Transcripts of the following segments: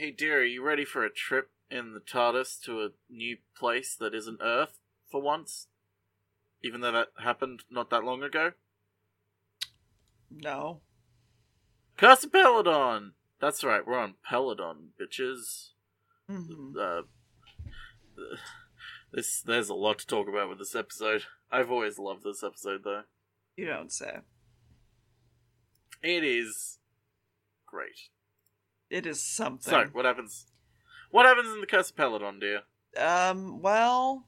Hey, dear, are you ready for a trip in the TARDIS to a new place that isn't Earth for once? Even though that happened not that long ago? No. Curse of Peladon! That's right, we're on Peladon, bitches. Mhm. Uh, this There's a lot to talk about with this episode. I've always loved this episode, though. You don't say. It is great. It is something. So, what happens? What happens in the Curse of Peladon, dear? Um, well,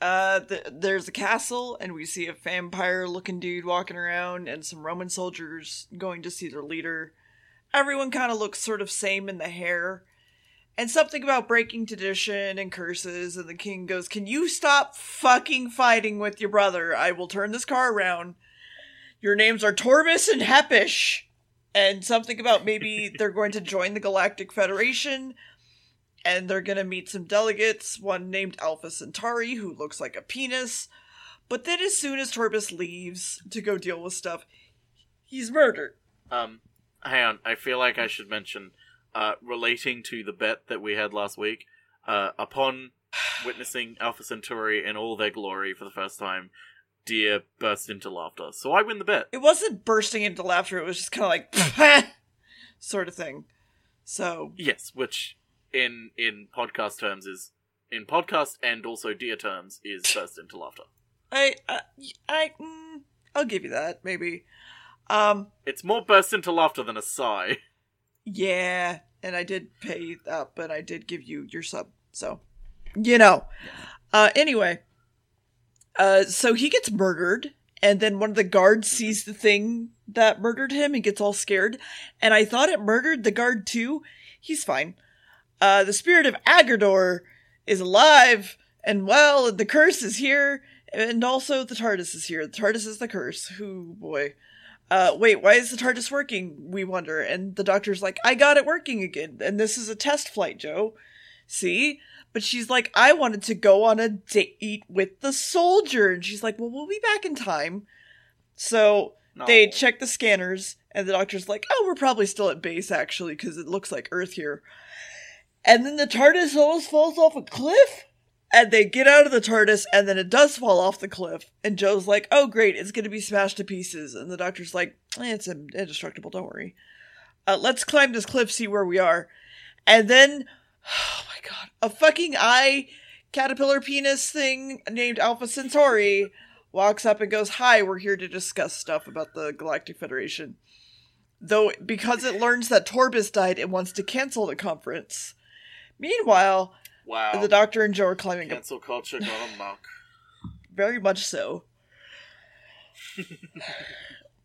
uh, th- there's a castle, and we see a vampire-looking dude walking around, and some Roman soldiers going to see their leader. Everyone kind of looks sort of same in the hair, and something about breaking tradition and curses. And the king goes, "Can you stop fucking fighting with your brother? I will turn this car around. Your names are Torbis and Hepesh." And something about maybe they're going to join the Galactic Federation and they're gonna meet some delegates, one named Alpha Centauri, who looks like a penis. But then, as soon as Torbis leaves to go deal with stuff, he's murdered. Um, hang on. I feel like I should mention, uh, relating to the bet that we had last week. Uh, upon witnessing Alpha Centauri in all their glory for the first time, Deer burst into laughter. So I win the bet. It wasn't bursting into laughter, it was just kind of like, sort of thing. So, Yes, which in in podcast terms is in podcast and also Deer terms is burst into laughter. I, I, I, mm, I'll give you that, maybe. Um, It's more burst into laughter than a sigh. Yeah, and I did pay up, but I did give you your sub, so you know. Uh, anyway, uh, so he gets murdered, and then one of the guards sees the thing that murdered him and gets all scared. And I thought it murdered the guard too. He's fine. Uh, the spirit of Aggedor is alive and well, and the curse is here, and also the TARDIS is here. The TARDIS is the curse. Who boy uh, wait, why is the TARDIS working? We wonder. And the doctor's like, I got it working again. And this is a test flight, Jo. See? But she's like, I wanted to go on a date with the soldier. And she's like, well, we'll be back in time. So No. they check the scanners, and the doctor's like, oh, we're probably still at base, actually, because it looks like Earth here. And then the TARDIS almost falls off a cliff. And they get out of the TARDIS, and then it does fall off the cliff. And Jo's like, "Oh, great, it's gonna be smashed to pieces." And the doctor's like, eh, "It's indestructible. Don't worry. Uh, let's climb this cliff, see where we are." And then, oh my god, a fucking eye caterpillar penis thing named Alpha Centauri walks up and goes, "Hi, we're here to discuss stuff about the Galactic Federation." Though, because it learns that Torbis died, it wants to cancel the conference. Meanwhile, Wow. the doctor and Jo are climbing up Cancel culture got amok. very much so.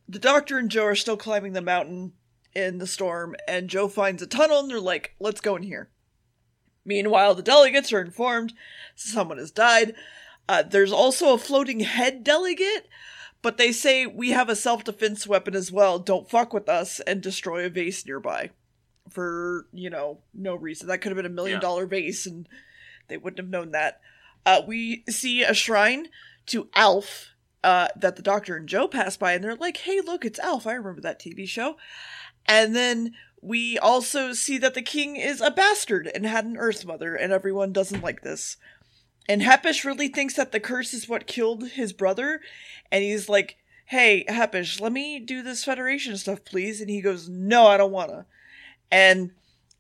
the doctor and Jo are still climbing the mountain in the storm, and Jo finds a tunnel and they're like, let's go in here. Meanwhile, the delegates are informed someone has died. Uh, there's also a floating head delegate, but they say we have a self defense weapon as well. Don't fuck with us and destroy a vase nearby. For, you know, no reason. That could have been a million Yeah. dollar vase and they wouldn't have known that. Uh, we see a shrine to Alf uh, that the doctor and Jo pass by, and they're like, hey, look, it's Alf. I remember that TV show. And then we also see that the king is a bastard and had an Earth mother, and everyone doesn't like this. And Hepesh really thinks that the curse is what killed his brother, and he's like, hey, Hepesh, let me do this Federation stuff, please. And he goes, no, I don't wanna. And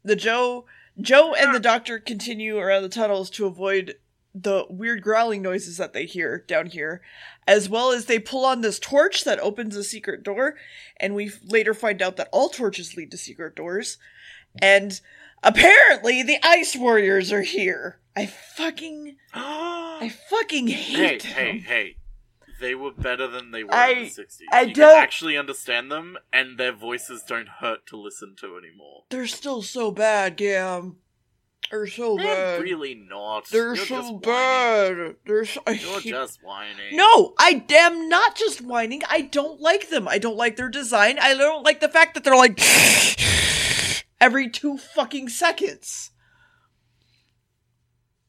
the Jo Jo and the doctor continue around the tunnels to avoid the weird growling noises that they hear down here, as well as they pull on this torch that opens a secret door, and we later find out that all torches lead to secret doors. And apparently the Ice Warriors are here. I fucking I fucking hate them. hey, hey. Hey. They were better than they were I- in the 60s. I you don't- actually understand them, and their voices don't hurt to listen to anymore. They're still so bad, Gamb. They're so They're bad. really not. They're You're so just whining. bad. They're so. You're just whining. No, I am not just whining. I don't like them. I don't like their design. I don't like the fact that they're like every two fucking seconds.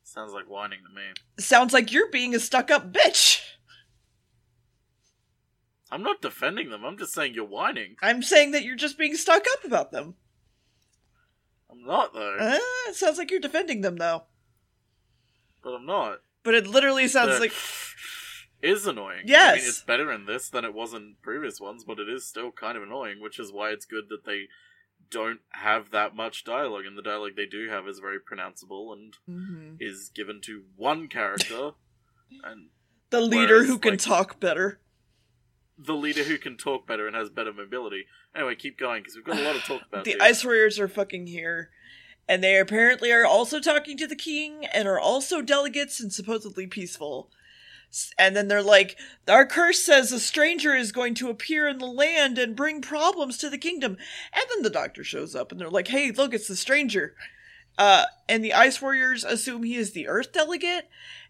Sounds like whining to me. Sounds like you're being a stuck up bitch. I'm not defending them. I'm just saying you're whining. I'm saying that you're just being stuck up about them. I'm not though. Uh, it sounds like you're defending them though. But I'm not. But it literally sounds The- like is annoying. I Yes. mean, it's better in this than it was in previous ones, but it is still kind of annoying, which is why it's good that they don't have that much dialogue, and the dialogue they do have is very pronounceable and Mhm. is given to one character, and the leader Whereas, who can like- talk better. The leader who can talk better and has better mobility. Anyway, keep going because we've got a lot to talk about. the here. Ice Warriors are fucking here. And they apparently are also talking to the king and are also delegates and supposedly peaceful. And then they're like, Our curse says a stranger is going to appear in the land and bring problems to the kingdom. And then the doctor shows up and they're like, Hey, look, it's the stranger. Uh, and the Ice Warriors assume he is the Earth delegate.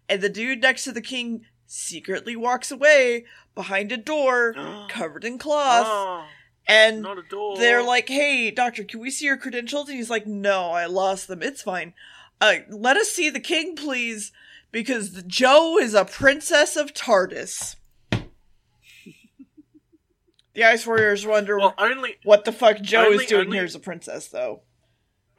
And the dude next to the king secretly walks away behind a door covered in cloth. Oh, and not a door. they're like, "Hey, doctor, can we see your credentials?" And he's like, "No, I lost them. It's fine. Uh, let us see the king, please, because Jo is a princess of Tardis." the Ice Warriors wonder well, only what the fuck Jo only- is doing only- here as a princess, though.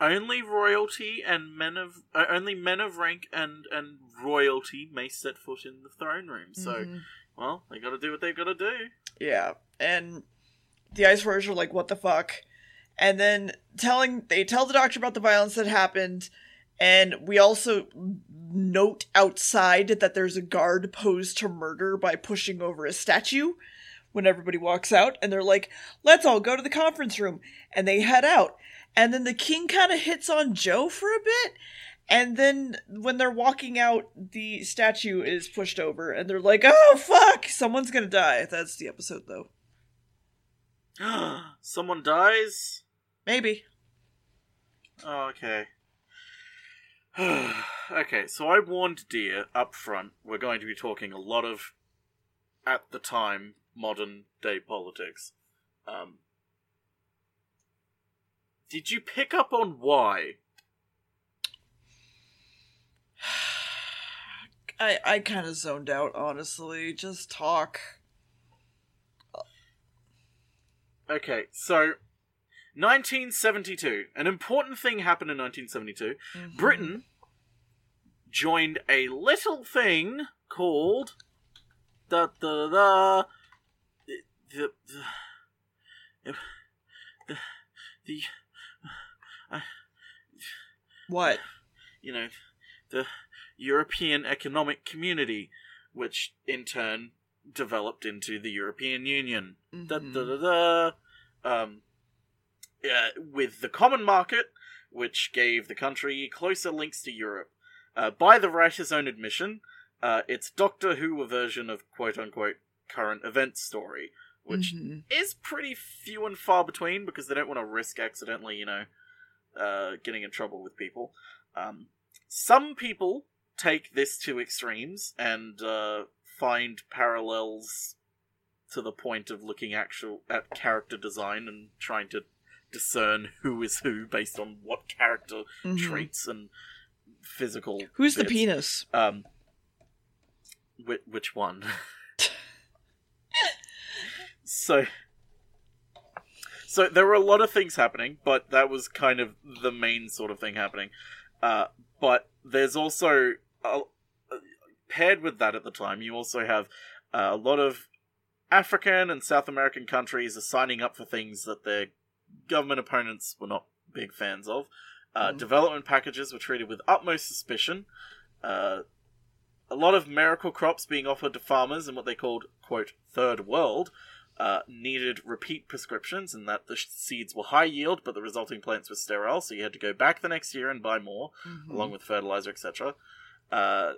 Only royalty and men of uh, only men of rank and and royalty may set foot in the throne room. So, Mhm. well, they got to do what they've got to do. Yeah, and the Ice Warriors are like, "What the fuck?" And then telling they tell the doctor about the violence that happened, and we also note outside that there's a guard posed to murder by pushing over a statue when everybody walks out, and they're like, "Let's all go to the conference room," and they head out, and then the king kind of hits on Jo for a bit. And then when they're walking out, the statue is pushed over, and they're like, "Oh fuck, someone's gonna die." That's the episode, though. Someone dies. Maybe. Oh, okay. okay, so I warned Deer up front we're going to be talking a lot of, at the time, modern day politics. Um, did you pick up on why? I I kind of zoned out, honestly. Just talk. Okay, so 1972. An important thing happened in 1972. Mhm. Britain joined a little thing called da da da the the the, the, the uh, What? you know the European Economic Community, which in turn developed into the European Union. Da, Mhm. da, da, da. Um, yeah, with the common market, which gave the country closer links to Europe. Uh, by the writer's own admission, uh, it's Doctor Who a version of quote unquote current event story, which Mhm. is pretty few and far between because they don't want to risk accidentally, you know, uh, getting in trouble with people. Um, some people take this to extremes and uh, find parallels to the point of looking actual at character design and trying to discern who is who based on what character Mhm. traits and physical. Who's the penis? Um, which, which one? so, so there were a lot of things happening, but that was kind of the main sort of thing happening. Uh, but there's also uh, paired with that at the time, you also have uh, a lot of African and South American countries are signing up for things that their government opponents were not big fans of. Uh, Mhm. Development packages were treated with utmost suspicion. Uh, a lot of miracle crops being offered to farmers in what they called, quote, third world, uh, needed repeat prescriptions, and that the sh- seeds were high yield, but the resulting plants were sterile, so you had to go back the next year and buy more, Mhm. along with fertilizer, etc. Uh,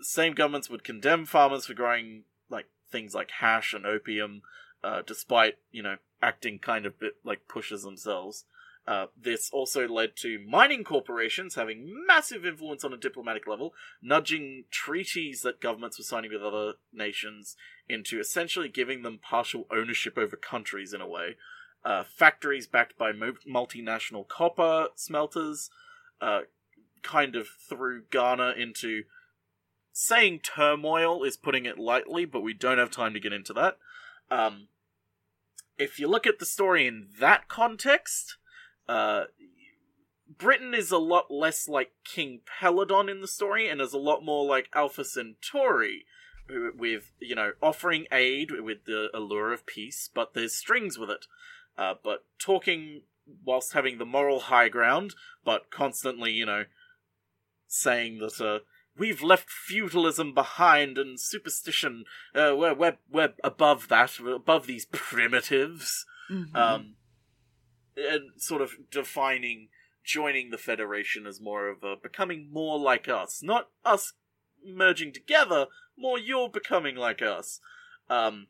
same governments would condemn farmers for growing like things like hash and opium, uh, despite you know acting kind of bit like pushers themselves. Uh, this also led to mining corporations having massive influence on a diplomatic level, nudging treaties that governments were signing with other nations into essentially giving them partial ownership over countries in a way. Uh, factories backed by mo- multinational copper smelters uh, kind of threw Ghana into saying turmoil is putting it lightly, but we don't have time to get into that. Um, if you look at the story in that context, uh, Britain is a lot less like King Peladon in the story, and is a lot more like Alpha Centauri, with you know offering aid with the allure of peace, but there's strings with it. Uh, but talking whilst having the moral high ground, but constantly, you know, saying that uh, we've left feudalism behind and superstition. Uh, we're, we're we're above that. We're above these primitives. Mhm. Um, and sort of defining joining the Federation as more of a becoming more like us, not us merging together. More you're becoming like us. Um,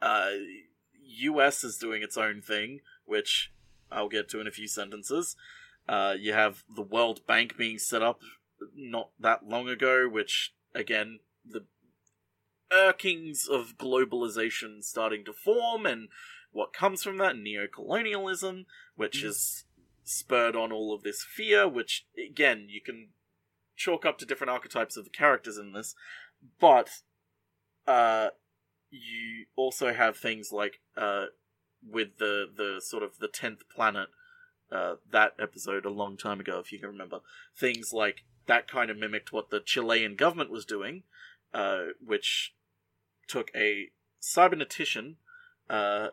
uh, U.S. is doing its own thing, which I'll get to in a few sentences. Uh, you have the World Bank being set up not that long ago, which again the irkings of globalization starting to form, and what comes from that neo-colonialism, which Mm. is spurred on all of this fear, which again you can chalk up to different archetypes of the characters in this, but uh, you also have things like uh, with the the sort of the tenth planet. Uh, that episode a long time ago, if you can remember, things like that kind of mimicked what the Chilean government was doing, uh, which took a cybernetician uh,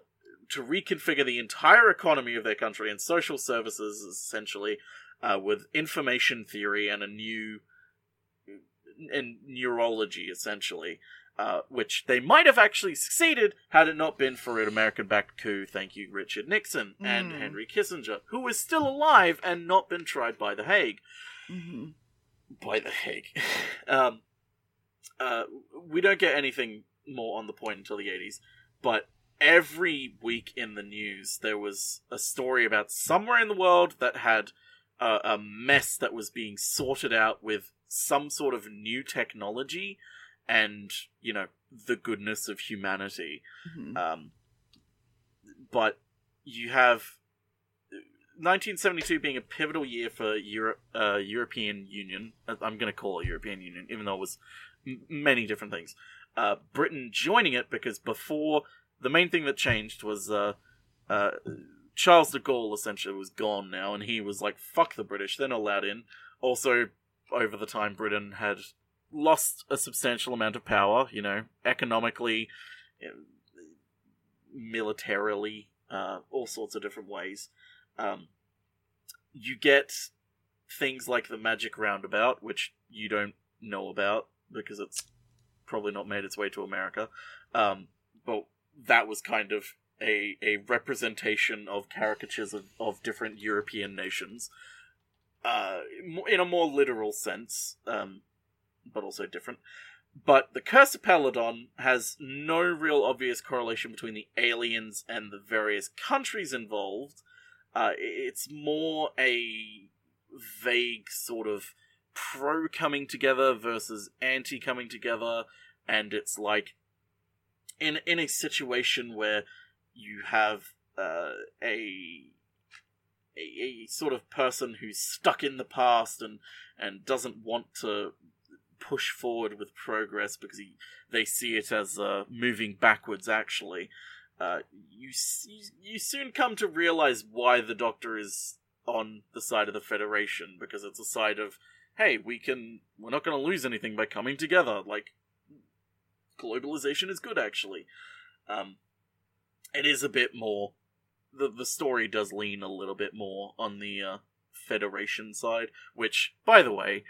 to reconfigure the entire economy of their country and social services, essentially, uh, with information theory and a new and neurology, essentially. Uh, which they might have actually succeeded had it not been for an American-backed coup. Thank you, Richard Nixon and Mm. Henry Kissinger, who is still alive and not been tried by the Hague Mhm. by the Hague. um, uh, we don't get anything more on the point until the 80s, but every week in the news there was a story about somewhere in the world that had a, a mess that was being sorted out with some sort of new technology and, you know, the goodness of humanity. Mhm. Um, but you have 1972 being a pivotal year for Europe, uh, European Union. uh, I'm going to call it European Union, even though it was m- many different things. Uh, Britain joining it because before the main thing that changed was uh, uh, Charles de Gaulle essentially was gone now, and he was like, "Fuck the British, they're not allowed in." Also, over the time, Britain had lost a substantial amount of power. You know, economically, uh, militarily, uh, all sorts of different ways. Um, you get things like the magic roundabout, which you don't know about because it's probably not made its way to America. Um, but that was kind of a, a representation of caricatures of, of different European nations, uh, in a more literal sense, um, but also different. But the Curse of has no real obvious correlation between the aliens and the various countries involved. Uh, it's more a vague sort of pro coming together versus anti coming together, and it's like in in a situation where you have uh, a, a a sort of person who's stuck in the past and and doesn't want to push forward with progress because he, they see it as uh, moving backwards actually uh, you, you you soon come to realize why the doctor is on the side of the federation because it's a side of hey we can we're not going to lose anything by coming together. Like globalization is good actually um it is a bit more the the story does lean a little bit more on the uh, federation side which by the way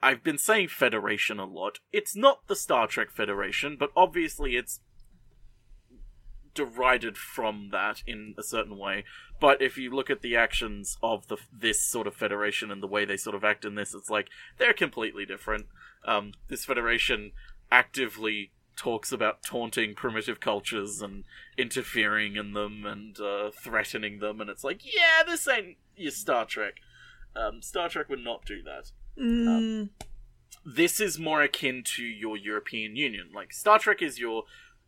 I've been saying Federation a lot. It's not the Star Trek Federation, but obviously it's derided from that in a certain way. But if you look at the actions of the this sort of Federation and the way they sort of act in this, it's like they're completely different. Um, this Federation actively talks about taunting primitive cultures and interfering in them and uh, threatening them, and it's like, yeah, this ain't your Star Trek. Um, Star Trek would not do that Mm, this is more akin to your European Union. Like Star Trek is your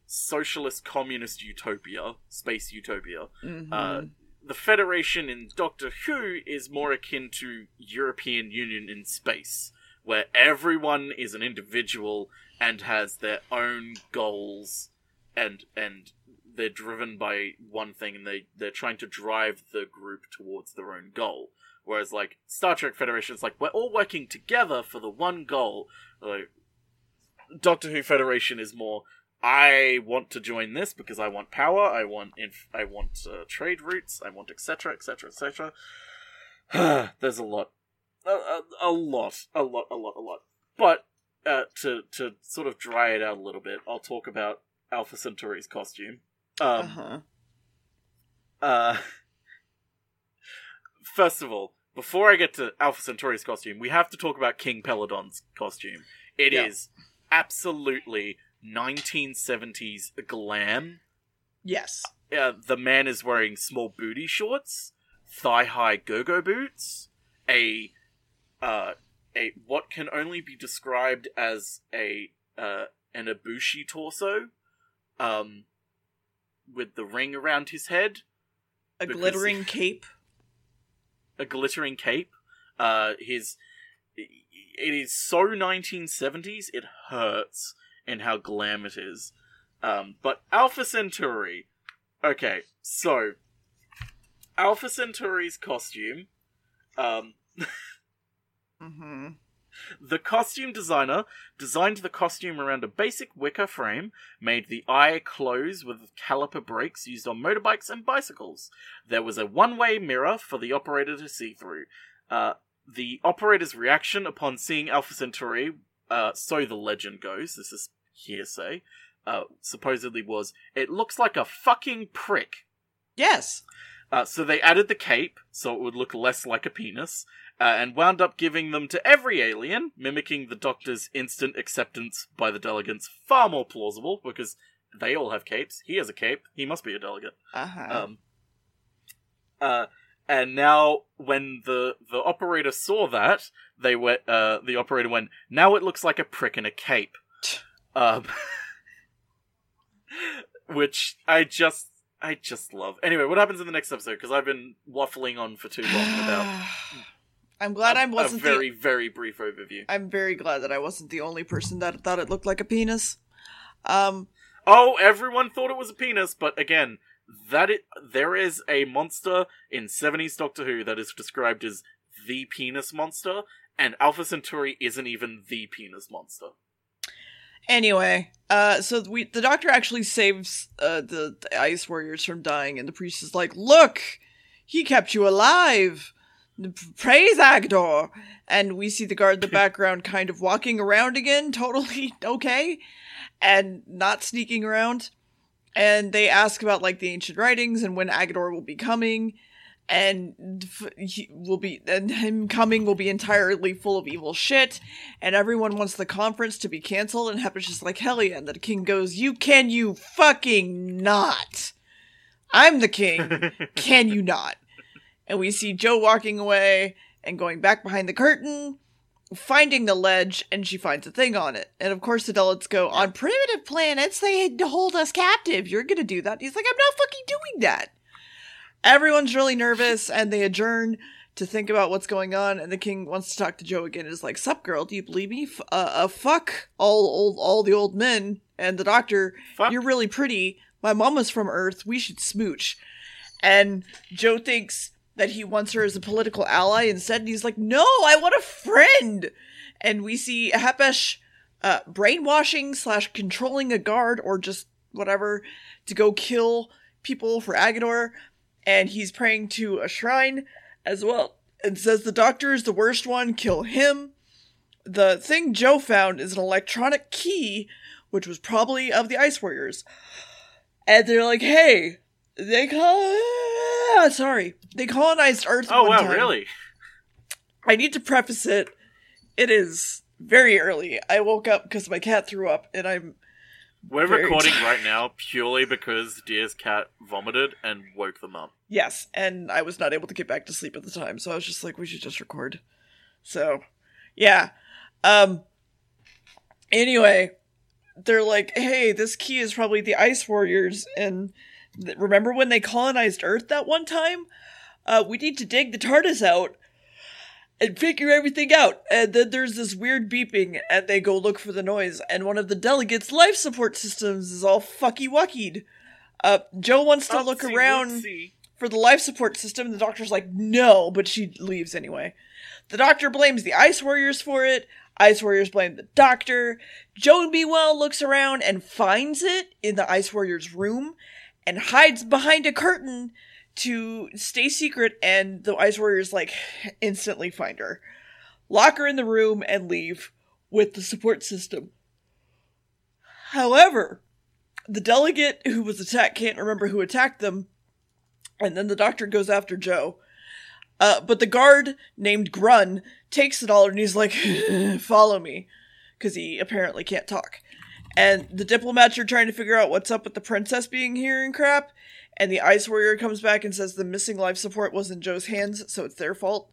socialist communist utopia, space utopia. mhm. Uh, the Federation in Doctor Who is more akin to European Union in space, where everyone is an individual and has their own goals and and they're driven by one thing and they they're trying to drive the group towards their own goal. Whereas like Star Trek Federation is like we're all working together for the one goal. Like Doctor Who Federation is more I want to join this because I want power. I want inf- I want uh, trade routes. I want etc. etc. etc. There's a lot, a, a, a lot, a lot, a lot, a lot. But uh, to to sort of dry it out a little bit, I'll talk about Alpha Centauri's costume. Um, uh-huh. uh, first of all, before I get to Alpha Centauri's costume, we have to talk about King Peladon's costume. It is Yeah. absolutely 1970s glam. Yes. Uh, the man is wearing small booty shorts, thigh high go go boots, a uh, a what can only be described as a uh, an Ibushi torso, um, with the ring around his head, A glittering cape. a glittering cape. Uh, his it is so 1970s it hurts in how glam it is. Um, but Alpha Centauri. Okay, so Alpha Centauri's costume. Um, Mm-hmm. the costume designer designed the costume around a basic wicker frame, made the eye close with caliper brakes used on motorbikes and bicycles. There was a one way mirror for the operator to see through. Uh, the operator's reaction upon seeing Alpha Centauri, uh, so the legend goes, this is hearsay, uh, supposedly was, it looks like a fucking prick. Yes. Uh, so they added the cape so it would look less like a penis, uh, and wound up giving them to every alien, mimicking the Doctor's instant acceptance by the delegates. Far more plausible because they all have capes. He has a cape. He must be a delegate. Uh-huh. Um, uh, and now when the the operator saw that, they went. Uh, the operator went. Now it looks like a prick in a cape. Um, which I just. I just love. Anyway, what happens in the next episode? Because I've been waffling on for too long about I'm glad I wasn't a very, the very brief overview. I'm very glad that I wasn't the only person that thought it looked like a penis. Um Oh, everyone thought it was a penis, but again, that it there is a monster in 70s Doctor Who that is described as the penis monster, and Alpha Centauri isn't even the penis monster. Anyway, uh, so we the doctor actually saves uh, the, the ice warriors from dying, and the priest is like, "Look, he kept you alive. Praise Aggedor." And we see the guard in the background, kind of walking around again, totally okay, and not sneaking around. And they ask about like the ancient writings and when Aggedor will be coming, and f- he will be and him coming will be entirely full of evil shit and everyone wants the conference to be canceled, and Hepa's just like, hell yeah, and the king goes, you can you fucking not. I'm the king, can you not? And we see Jo walking away and going back behind the curtain, finding the ledge, and she finds a thing on it. And of course the delegates go, on primitive planets, they hold us captive. You're gonna do that. He's like, I'm not fucking doing that. Everyone's really nervous, and they adjourn to think about what's going on, and the king wants to talk to Jo again. Is like, "Sup, girl? Do you believe me? F- uh, uh, fuck all old, all the old men and the doctor. Fuck. You're really pretty. My mama's from Earth. We should smooch." And Jo thinks that he wants her as a political ally instead, and he's like, "No, I want a friend." And we see Hepesh uh, brainwashing slash controlling a guard or just whatever to go kill people for Aggedor, and he's praying to a shrine as well and says the doctor is the worst one, kill him. The thing Jo found is an electronic key, which was probably of the Ice Warriors. And they're like, hey, they call sorry. They colonized Earth. oh wow, time. really? I need to preface it. It is very early. I woke up because my cat threw up, and I'm We're recording tired. right now purely because Deer's cat vomited and woke them up. yes, and I was not able to get back to sleep at the time, so I was just like, we should just record. So, yeah. Um. Anyway, they're like, hey, this key is probably the Ice Warriors, and remember when they colonized Earth that one time? Uh, we need to dig the TARDIS out and figure everything out. And then there's this weird beeping, and they go look for the noise, and one of the delegates' life support systems is all fucky wuckied. Uh, Jo wants to look around for the life support system. The doctor's like, no, but she leaves anyway. The doctor blames the Ice Warriors for it. Ice Warriors blame the doctor. Jo meanwhile looks around and finds it in the Ice Warriors' room and hides behind a curtain to stay secret. And the Ice Warriors like instantly find her, lock her in the room, and leave with the support system. However, the delegate who was attacked can't remember who attacked them, and then the doctor goes after Jo. Uh, but the guard named Grun takes it all and he's like, follow me. Because he apparently can't talk. And the diplomats are trying to figure out what's up with the princess being here and crap. And the ice warrior comes back and says the missing life support was in Jo's hands, so it's their fault.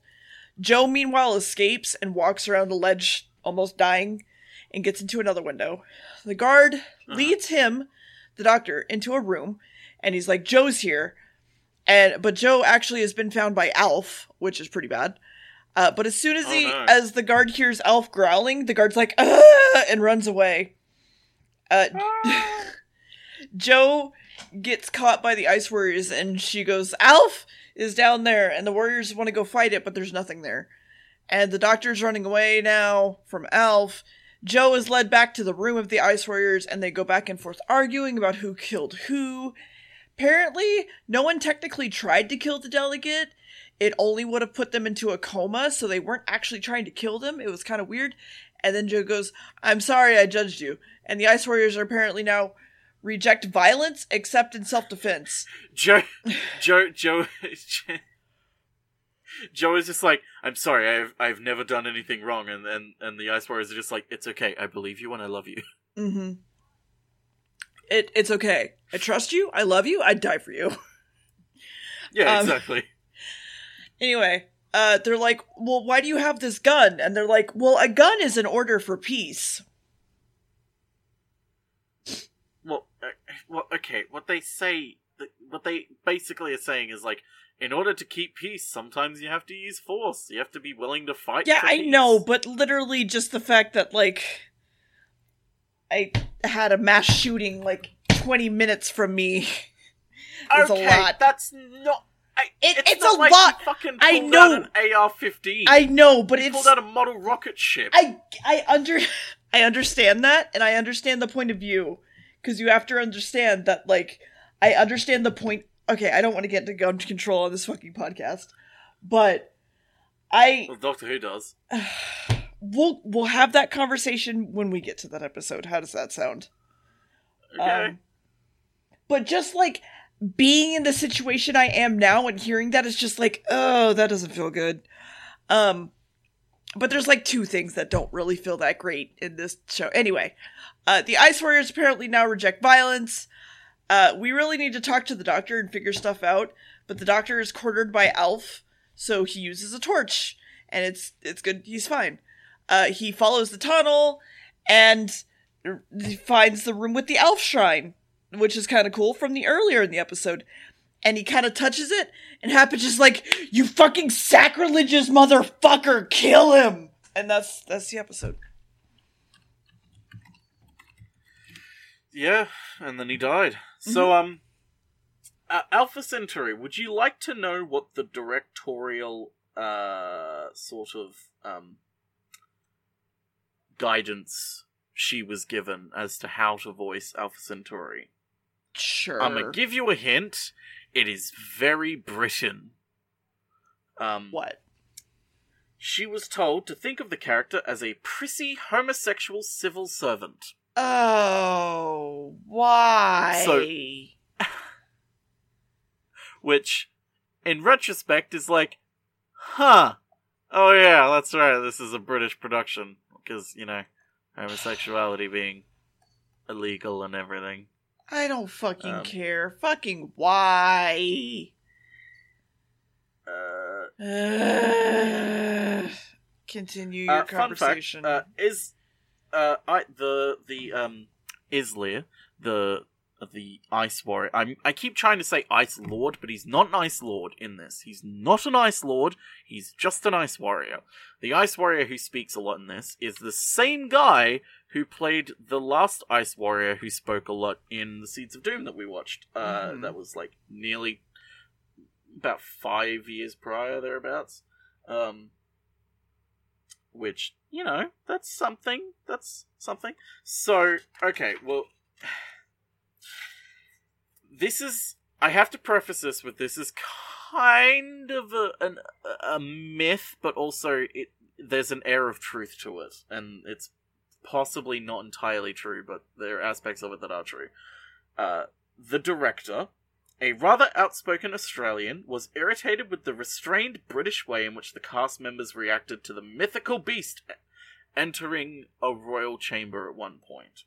Jo, meanwhile, escapes and walks around a ledge, almost dying, and gets into another window. The guard leads him, the doctor, into a room, and he's like, Jo's here. And but Jo actually has been found by Alf, which is pretty bad. Uh, but as soon as Oh, he, no. as the guard hears Alf growling, the guard's like, "Ah!" and runs away. Uh, Jo gets caught by the ice warriors, and she goes, "Alf is down there," and the warriors want to go fight it, but there's nothing there. And the doctor's running away now from Alf. Jo is led back to the room of the ice warriors, and they go back and forth arguing about who killed who. Apparently, no one technically tried to kill the delegate. It only would have put them into a coma, so they weren't actually trying to kill them. It was kind of weird. And then Jo goes, I'm sorry I judged you. And the Ice Warriors are apparently now reject violence except in self defense. Jo, Jo, Jo, Jo is just like, I'm sorry, I've I've never done anything wrong, and and and the Ice Warriors are just like, it's okay, I believe you and I love you. Mm-hmm. It, it's okay. I trust you. I love you. I'd die for you. Yeah, Um, exactly. Anyway, uh, they're like, well, why do you have this gun? And they're like, well, a gun is an order for peace. Well, uh, well, okay. What they say, what they basically are saying is like, in order to keep peace, sometimes you have to use force. You have to be willing to fight. Yeah, I peace. know, but literally just the fact that, like, I had a mass shooting, like, 20 minutes from me. is a okay, lot. that's not. I, It- it's, it's a like lot. Fucking I know. AR-15. I know, but you it's. pulled out a model rocket ship. I I under I understand that and I understand the point of view cuz you have to understand that like I understand the point Okay, I don't want to get into gun control on this fucking podcast. But I Well, Doctor Who does. we'll we'll have that conversation when we get to that episode. How does that sound? Okay. Um, but just like being in the situation I am now and hearing that is just like, oh, that doesn't feel good. Um, but there's like two things that don't really feel that great in this show. Anyway, uh, the Ice Warriors apparently now reject violence. Uh, we really need to talk to the doctor and figure stuff out. But the doctor is cornered by Alf, so he uses a torch, and it's it's good. He's fine. Uh, he follows the tunnel and finds the room with the elf shrine, which is kind of cool from the earlier in the episode. And he kind of touches it, and Happage is like, "You fucking sacrilegious motherfucker, kill him!" And that's that's the episode. Yeah, and then he died. Mm-hmm. So, um, uh, Alpha Centauri, would you like to know what the directorial, uh, sort of, um, guidance she was given as to how to voice Alpha Centauri? Sure. I'm gonna give you a hint. It is very Britain. Um, what? she was told to think of the character as a prissy homosexual civil servant. Oh, why? So- which in retrospect is like huh oh yeah that's right this is a british production because you know homosexuality being illegal and everything I don't fucking Um, care. Fucking why? uh. Continue your uh, fact conversation. uh, is uh I the the um Izlyr the the Ice Warrior. I'm, I keep trying to say Ice Lord, but he's not an Ice Lord in this. He's not an Ice Lord. He's just an Ice Warrior. The Ice Warrior who speaks a lot in this is the same guy who played the last Ice Warrior who spoke a lot in the Seeds of Doom that we watched. Uh, Mhm. That was like nearly about five years prior, thereabouts. Um, which you know, that's something. That's something. So okay, well, this is. I have to preface this with this is kind of a an, a myth, but also it there's an air of truth to it, and it's possibly not entirely true, but there are aspects of it that are true. Uh, the director, a rather outspoken Australian, was irritated with the restrained British way in which the cast members reacted to the mythical beast entering a royal chamber at one point.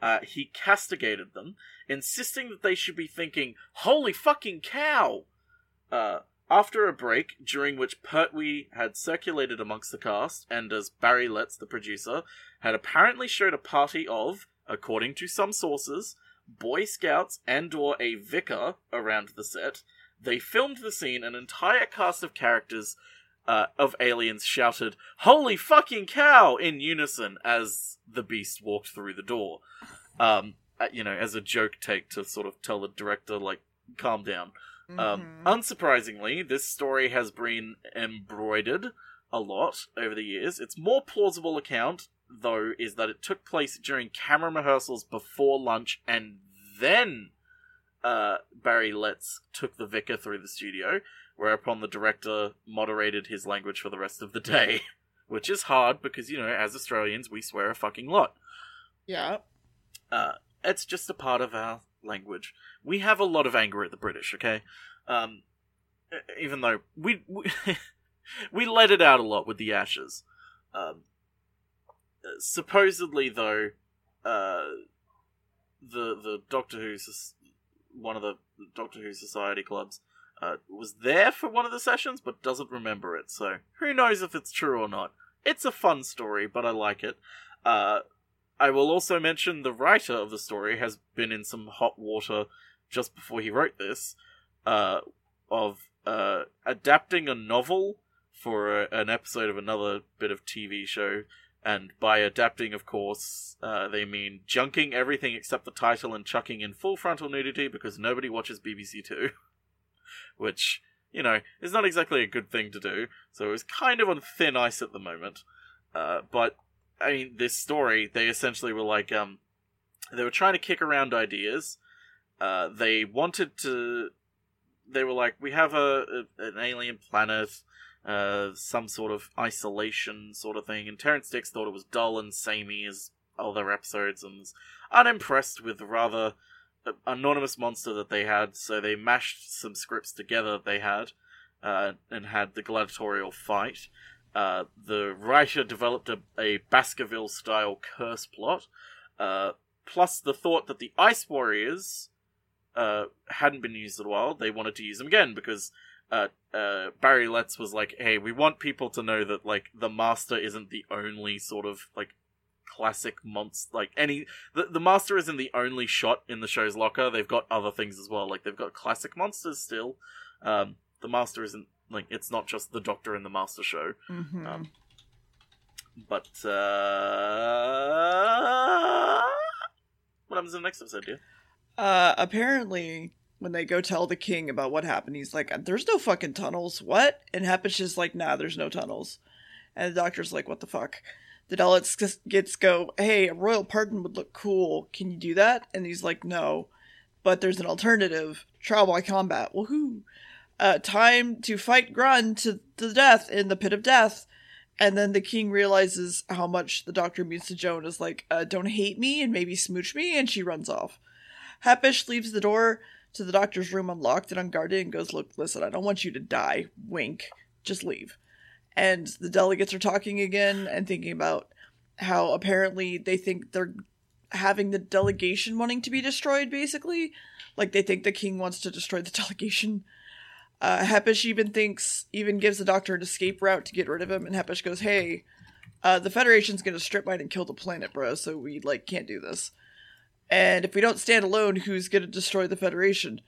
Uh, he castigated them, insisting that they should be thinking, Holy fucking cow! Uh, after a break, during which Pertwee had circulated amongst the cast, and as Barry Letts, the producer, had apparently showed a party of, according to some sources, Boy Scouts and or a vicar around the set, they filmed the scene an entire cast of characters uh, of aliens shouted, Holy fucking cow! in unison as the beast walked through the door. Um, uh, you know, as a joke take to sort of tell the director, like, calm down. Um, Mhm. unsurprisingly, this story has been embroidered a lot over the years. Its more plausible account, though, is that it took place during camera rehearsals before lunch, and then uh, Barry Letts took the vicar through the studio, whereupon the director moderated his language for the rest of the day. Which is hard because, you know, as Australians, we swear a fucking lot. yeah. Uh, it's just a part of our language. We have a lot of anger at the British, okay? Um, even though we we, we let it out a lot with the Ashes. Um, uh, supposedly, though, uh, the the Doctor Who one of the Doctor Who Society clubs uh, was there for one of the sessions, but doesn't remember it. So who knows if it's true or not? It's a fun story, but I like it. Uh, I will also mention the writer of the story has been in some hot water just before he wrote this, uh, of uh, adapting a novel for a, an episode of another bit of TV show. And by adapting, of course, uh, they mean junking everything except the title and chucking in full frontal nudity because nobody watches BBC Two. Which, you know, is not exactly a good thing to do. So it's kind of on thin ice at the moment. Uh, but I mean, this story, they essentially were like, um, they were trying to kick around ideas. Uh, they wanted to, they were like, we have a, a an alien planet, uh, some sort of isolation sort of thing, and Terrance Dicks thought it was dull and samey as other episodes, and was unimpressed with the rather uh, anonymous monster that they had. So they mashed some scripts together that they had, uh, and had the gladiatorial fight. Uh, the writer developed a, a Baskerville style curse plot, uh, plus the thought that the Ice Warriors uh, hadn't been used in a while. They wanted to use them again because uh, uh, Barry Letts was like, "Hey, we want people to know that like the Master isn't the only sort of like classic monster. Like any the the Master isn't the only shot in the show's locker. They've got other things as well. Like they've got classic monsters still. Um, the Master isn't like it's not just the Doctor and the Master show." Mhm. Um, But uh, what happens in the next episode, dear? Uh, apparently, when they go tell the king about what happened, he's like, "There's no fucking tunnels. What?" And Hepesh is like, "Nah, there's no tunnels." And the doctor's like, "What the fuck?" The Daleks just gets go, "Hey, a royal pardon would look cool. Can you do that?" And he's like, "No, but there's an alternative: trial by combat. Woohoo! Uh, time to fight Grun to the death in the pit of death." And then the king realizes how much the doctor means to Joan is like, uh, "Don't hate me and maybe smooch me," and she runs off. Hepesh leaves the door to the doctor's room unlocked and unguarded and goes, Look, listen, I don't want you to die. Wink. Just leave. And the delegates are talking again and thinking about how apparently they think they're having the delegation wanting to be destroyed, basically. Like they think the king wants to destroy the delegation. Uh, Hepesh even thinks, even gives the doctor an escape route to get rid of him, and Hepesh goes, Hey, uh, the Federation's gonna strip mine and kill the planet, bro, so we, like, can't do this. And if we don't stand alone, who's going to destroy the Federation?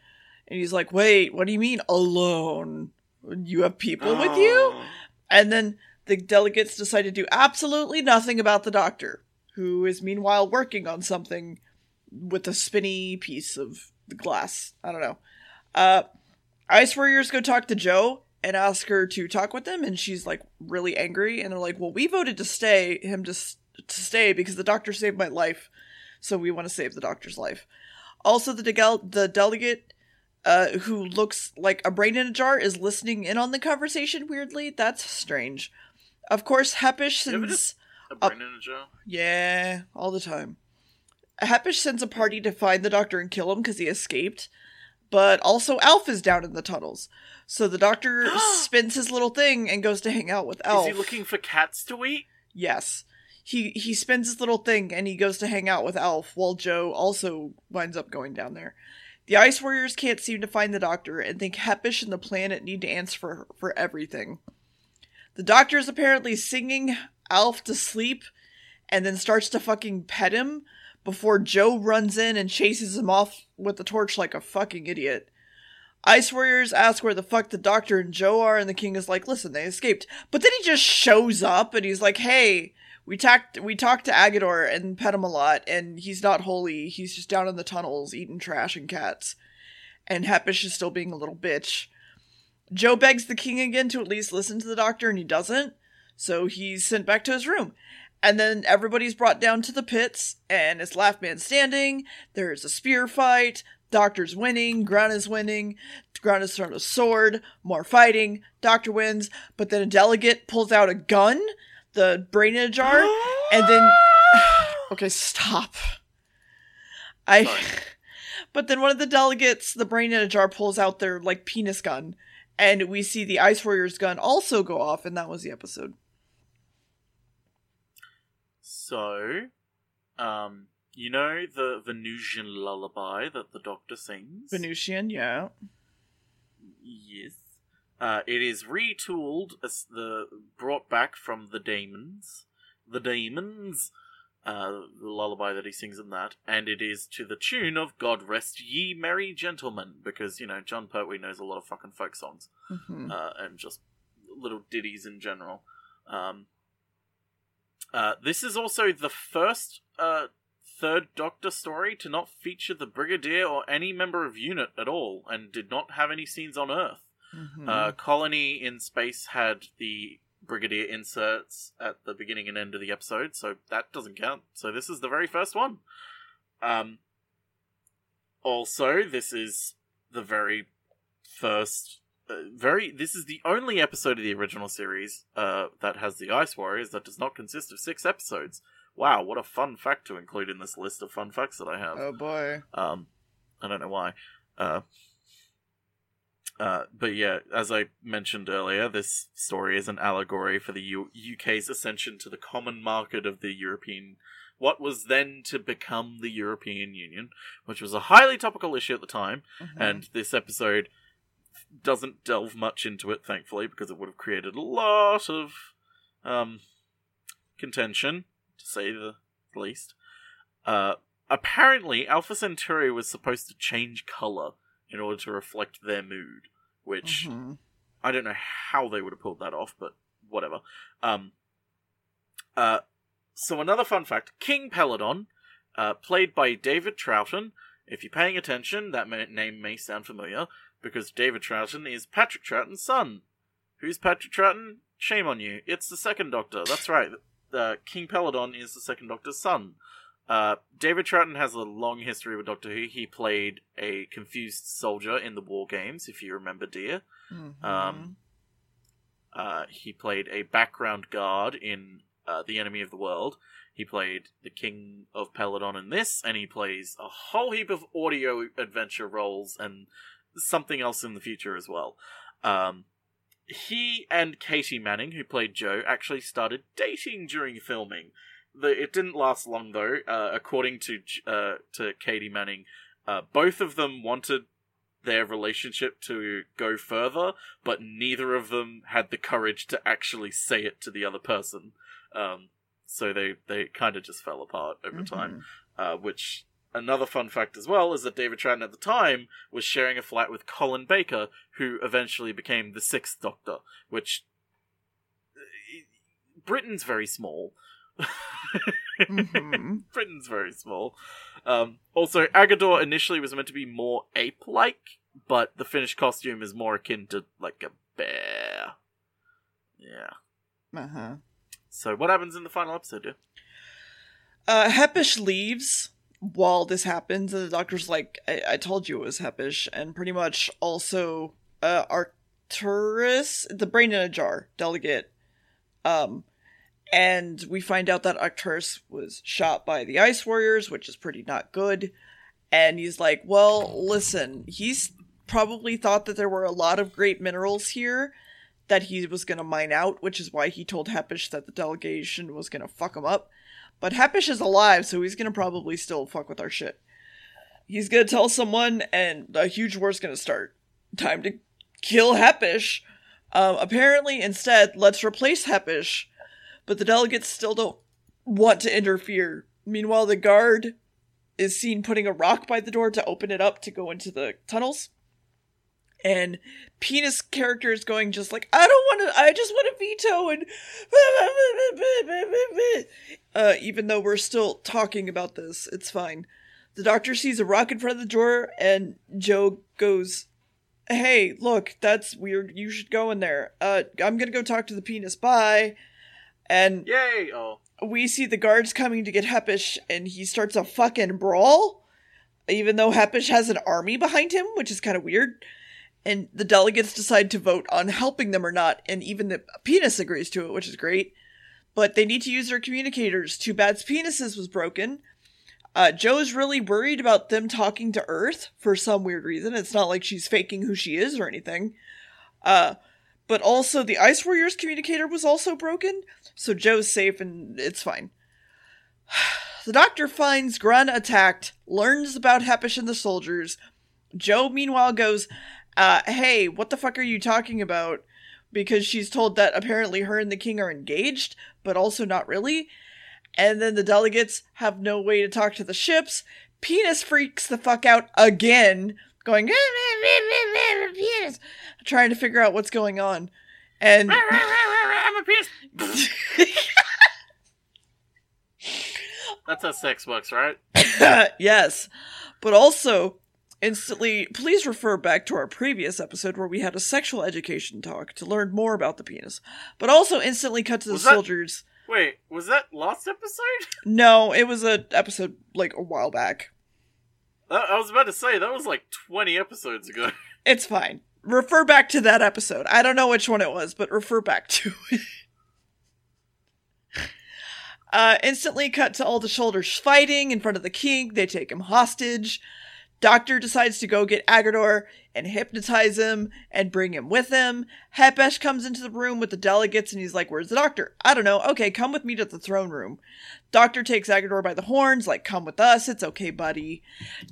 And he's like, wait, what do you mean alone? You have people with you? Oh. And then the delegates decide to do absolutely nothing about the doctor, who is meanwhile working on something with a spinny piece of glass. I don't know. Uh, Ice Warriors go talk to Jo and ask her to talk with them, and she's like really angry. And they're like, "Well, we voted to stay him to s- to stay because the doctor saved my life, so we want to save the doctor's life." Also, the the delegate uh, who looks like a brain in a jar is listening in on the conversation. Weirdly, that's strange. Of course, Hepesh sends A brain in a jar. yeah, all the time. Hepesh sends a party to find the doctor and kill him because he escaped. But also, Alf is down in the tunnels. So the doctor spins his little thing and goes to hang out with Alf. Is he looking for cats to eat? Yes. He he spins his little thing and he goes to hang out with Alf while Jo also winds up going down there. The Ice Warriors can't seem to find the doctor and think Hepesh and the planet need to answer for, for everything. The doctor is apparently singing Alf to sleep and then starts to fucking pet him before Jo runs in and chases him off with the torch like a fucking idiot. Ice Warriors ask where the fuck the doctor and Jo are, and the king is like, listen, they escaped. But then he just shows up and he's like, hey, we talked we talked to Aggedor and pet him a lot, and he's not holy. He's just down in the tunnels eating trash and cats. And Hepesh is still being a little bitch. Jo begs the king again to at least listen to the doctor, and he doesn't. So he's sent back to his room. And then everybody's brought down to the pits, and it's Laugh Man standing. There's a spear fight. Doctor's winning. Grun is winning. Grun is thrown a sword. More fighting. Doctor wins. But then a delegate pulls out a gun, the brain in a jar, and then. Okay, stop. I. Sorry. But then one of the delegates, the brain in a jar, pulls out their like penis gun, and we see the Ice Warriors gun also go off, and that was the episode. So, um, you know the Venusian lullaby that the Doctor sings. Venusian, yeah. Yes. Uh, it is retooled as the brought back from the demons, the demons. Uh, the lullaby that he sings in that, and it is to the tune of "God Rest Ye Merry Gentlemen," because you know Jon Pertwee knows a lot of fucking folk songs hmm uh, and just little ditties in general. Um, uh, this is also the first uh, third Doctor story to not feature the Brigadier or any member of UNIT at all, and did not have any scenes on Earth. hmm Uh, Colony in Space had the Brigadier inserts at the beginning and end of the episode, so that doesn't count. So this is the very first one. Um, also, this is the very first. Uh, very. This is the only episode of the original series uh, that has the Ice Warriors that does not consist of six episodes. Wow, what a fun fact to include in this list of fun facts that I have. oh boy. Um, I don't know why. Uh, uh, but yeah, as I mentioned earlier, this story is an allegory for the U- UK's ascension to the common market of the European, what was then to become the European Union, which was a highly topical issue at the time. Mhm. And this episode doesn't delve much into it, thankfully, because it would have created a lot of um, contention, to say the least. Uh, apparently, Alpha Centauri was supposed to change color in order to reflect their mood, which Mhm. I don't know how they would have pulled that off, but whatever. Um, uh, so another fun fact: King Peladon, uh, played by David Troughton. If you're paying attention, that name may sound familiar because David Troughton is Patrick Troughton's son. Who's Patrick Troughton? Shame on you. It's the Second Doctor. That's right. Uh, King Peladon is the Second Doctor's son. Uh, David Troughton has a long history with Doctor Who. He played a confused soldier in the War Games, if you remember, dear. Mhm. Um, uh, he played a background guard in uh, The Enemy of the World. He played the King of Peladon in this, and he plays a whole heap of audio adventure roles and something else in the future as well. Um, he and Katie Manning, who played Jo, actually started dating during filming. The, it didn't last long though. Uh, according to uh, to Katie Manning, uh, both of them wanted their relationship to go further, but neither of them had the courage to actually say it to the other person. Um, so they they kind of just fell apart over time, Mhm. uh, which another fun fact as well is that David Troughton at the time was sharing a flat with Colin Baker, who eventually became the Sixth Doctor, which. Britain's very small. Mhm. Britain's very small. Um, also, Aggedor initially was meant to be more ape-like, but the finished costume is more akin to like a bear. Yeah. Uh-huh. So, what happens in the final episode? Dear? Uh, Hepesh leaves while this happens, and the doctor's like, I, I told you it was Hepesh, and pretty much also uh, Arcturus, the brain in a jar delegate. Um, and we find out that Arcturus was shot by the Ice Warriors, which is pretty not good. And he's like, well, listen, he's probably thought that there were a lot of great minerals here that he was going to mine out, which is why he told Hepesh that the delegation was going to fuck him up. But Hepesh is alive, so he's gonna probably still fuck with our shit. He's gonna tell someone, and a huge war's gonna start. Time to kill Hepesh. Um, apparently, instead, let's replace Hepesh. But the delegates still don't want to interfere. Meanwhile, the guard is seen putting a rock by the door to open it up to go into the tunnels. And penis character is going just like, I don't want to, I just want to veto and. Uh, even though we're still talking about this, it's fine. The doctor sees a rock in front of the door, and Jo goes, Hey, look, that's weird. You should go in there. Uh, I'm gonna go talk to the penis. Bye. And Yay! Oh, we see the guards coming to get Hepesh, and he starts a fucking brawl, even though Hepesh has an army behind him, which is kind of weird. And the delegates decide to vote on helping them or not, and even the penis agrees to it, which is great. But they need to use their communicators. Too bad's penises was broken. Uh, Jo's really worried about them talking to Earth for some weird reason. It's not like she's faking who she is or anything. Uh, but also the Ice Warriors communicator was also broken, so Jo's safe and it's fine. The doctor finds Grun attacked, learns about Hepesh and the soldiers. Jo, meanwhile, goes, uh, hey, what the fuck are you talking about? Because she's told that apparently her and the king are engaged, but also not really. And then the delegates have no way to talk to the ships. Penis freaks the fuck out again, going, penis, trying to figure out what's going on. And I'm a penis. That's how sex works, right? yes, but also instantly, please refer back to our previous episode where we had a sexual education talk to learn more about the penis. But also instantly cut to the Was that- soldiers. Wait, was that last episode? No, it was a episode like a while back. I was about to say that was like 20 episodes ago. It's fine. Refer back to that episode. I don't know which one it was, but refer back to it. Uh, instantly cut to all the shoulders fighting in front of the king. They take him hostage. Doctor decides to go get Aggedor and hypnotize him and bring him with him. Hepesh comes into the room with the delegates and he's like, Where's the doctor? I don't know. Okay, come with me to the throne room. Doctor takes Aggedor by the horns, like, Come with us. It's okay, buddy.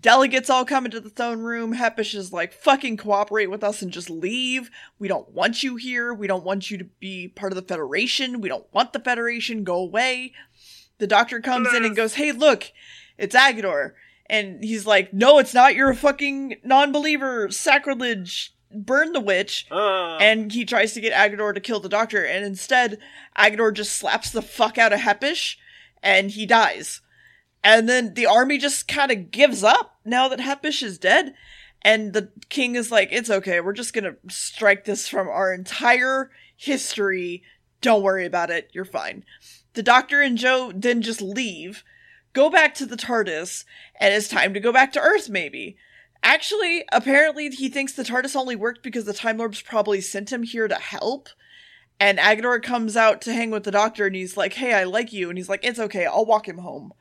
Delegates all come into the throne room. Hepesh is like, Fucking cooperate with us and just leave. We don't want you here. We don't want you to be part of the Federation. We don't want the Federation. Go away. The doctor comes in and goes, Hey, look, it's Aggedor. And he's like, No, it's not. You're a fucking non believer. Sacrilege. Burn the witch. Uh, And he tries to get Aggedor to kill the doctor. And instead, Aggedor just slaps the fuck out of Hepesh and he dies. And then the army just kind of gives up now that Hepesh is dead. And the king is like, It's okay. We're just going to strike this from our entire history. Don't worry about it. You're fine. The doctor and Jo then just leave, go back to the TARDIS, and it's time to go back to Earth, maybe. Actually, apparently he thinks the TARDIS only worked because the Time Lords probably sent him here to help. And Aggedor comes out to hang with the doctor and he's like, Hey, I like you. And he's like, It's okay, I'll walk him home.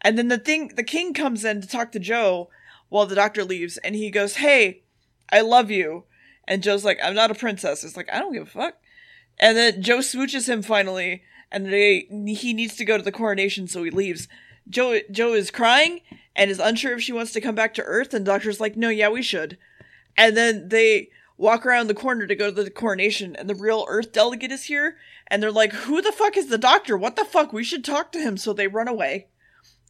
And then the thing the king comes in to talk to Jo while the doctor leaves, and he goes, Hey, I love you. And Jo's like, I'm not a princess. It's like, I don't give a fuck. And then Jo smooches him finally, and they he needs to go to the coronation, so he leaves. Jo Jo is crying and is unsure if she wants to come back to Earth, and the doctor's like, No, yeah, we should. And then they walk around the corner to go to the coronation, and the real Earth delegate is here, and they're like, Who the fuck is the doctor? What the fuck? We should talk to him. So they run away.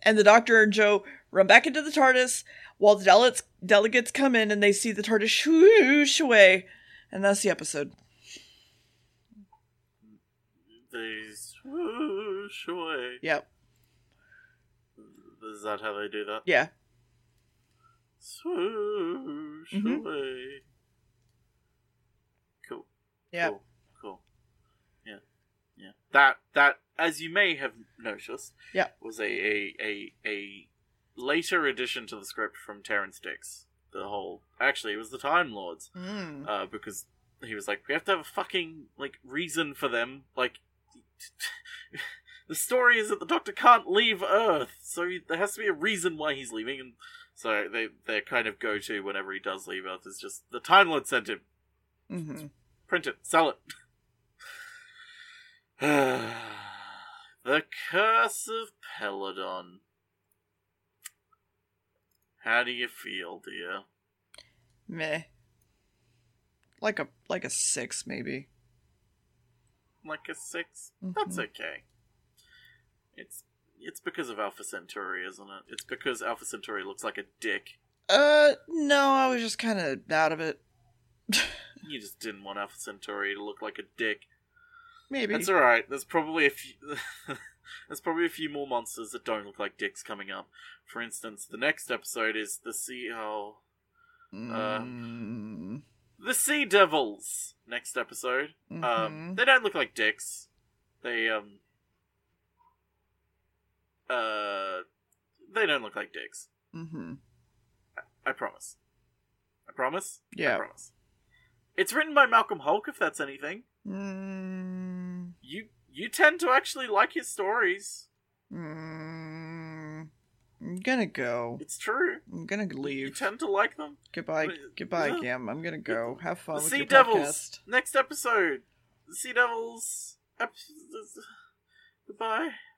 And the doctor and Jo run back into the TARDIS while the delegates, delegates come in and they see the TARDIS swoosh away. And that's the episode. They swoosh away. Yep. Is that how they do that? Yeah. Swoosh Mhm. away. Cool. Yeah. Cool. Cool. Yeah. Yeah. That that as you may have noticed, Yeah. was a a, a a later addition to the script from Terrance Dicks. The whole actually it was the Time Lords. Mm. Uh, because he was like, we have to have a fucking like reason for them. Like the story is that the Doctor can't leave Earth, so he, there has to be a reason why he's leaving, and so they their kind of go to whenever he does leave Earth is just the Time Lord sent him. hmm Print it, sell it. the Curse of Peladon. How do you feel, dear? Meh. Like a like a six maybe. Like a 6 That's Mhm. okay. It's it's because of Alpha Centauri, isn't it? It's because Alpha Centauri looks like a dick. Uh, no, I was just kind of out of it. You just didn't want Alpha Centauri to look like a dick. Maybe. That's alright. There's probably a few. There's probably a few more monsters that don't look like dicks coming up. For instance, the next episode is the sea. Oh, Mm, the Sea Devils. Next episode. Um, mhm. they don't look like dicks. They um. Uh, they don't look like dicks. Mm-hmm. I promise. I promise. Yeah. I promise. It's written by Malcolm Hulke. If that's anything, Mm, you you tend to actually like his stories. mm, I'm gonna go. It's true. I'm gonna leave. You tend to like them. Goodbye, Wait, goodbye, uh, Gamb. I'm gonna go. Have fun the with Sea your Devils. podcast. Next episode. The Sea Devils. Ep- Goodbye.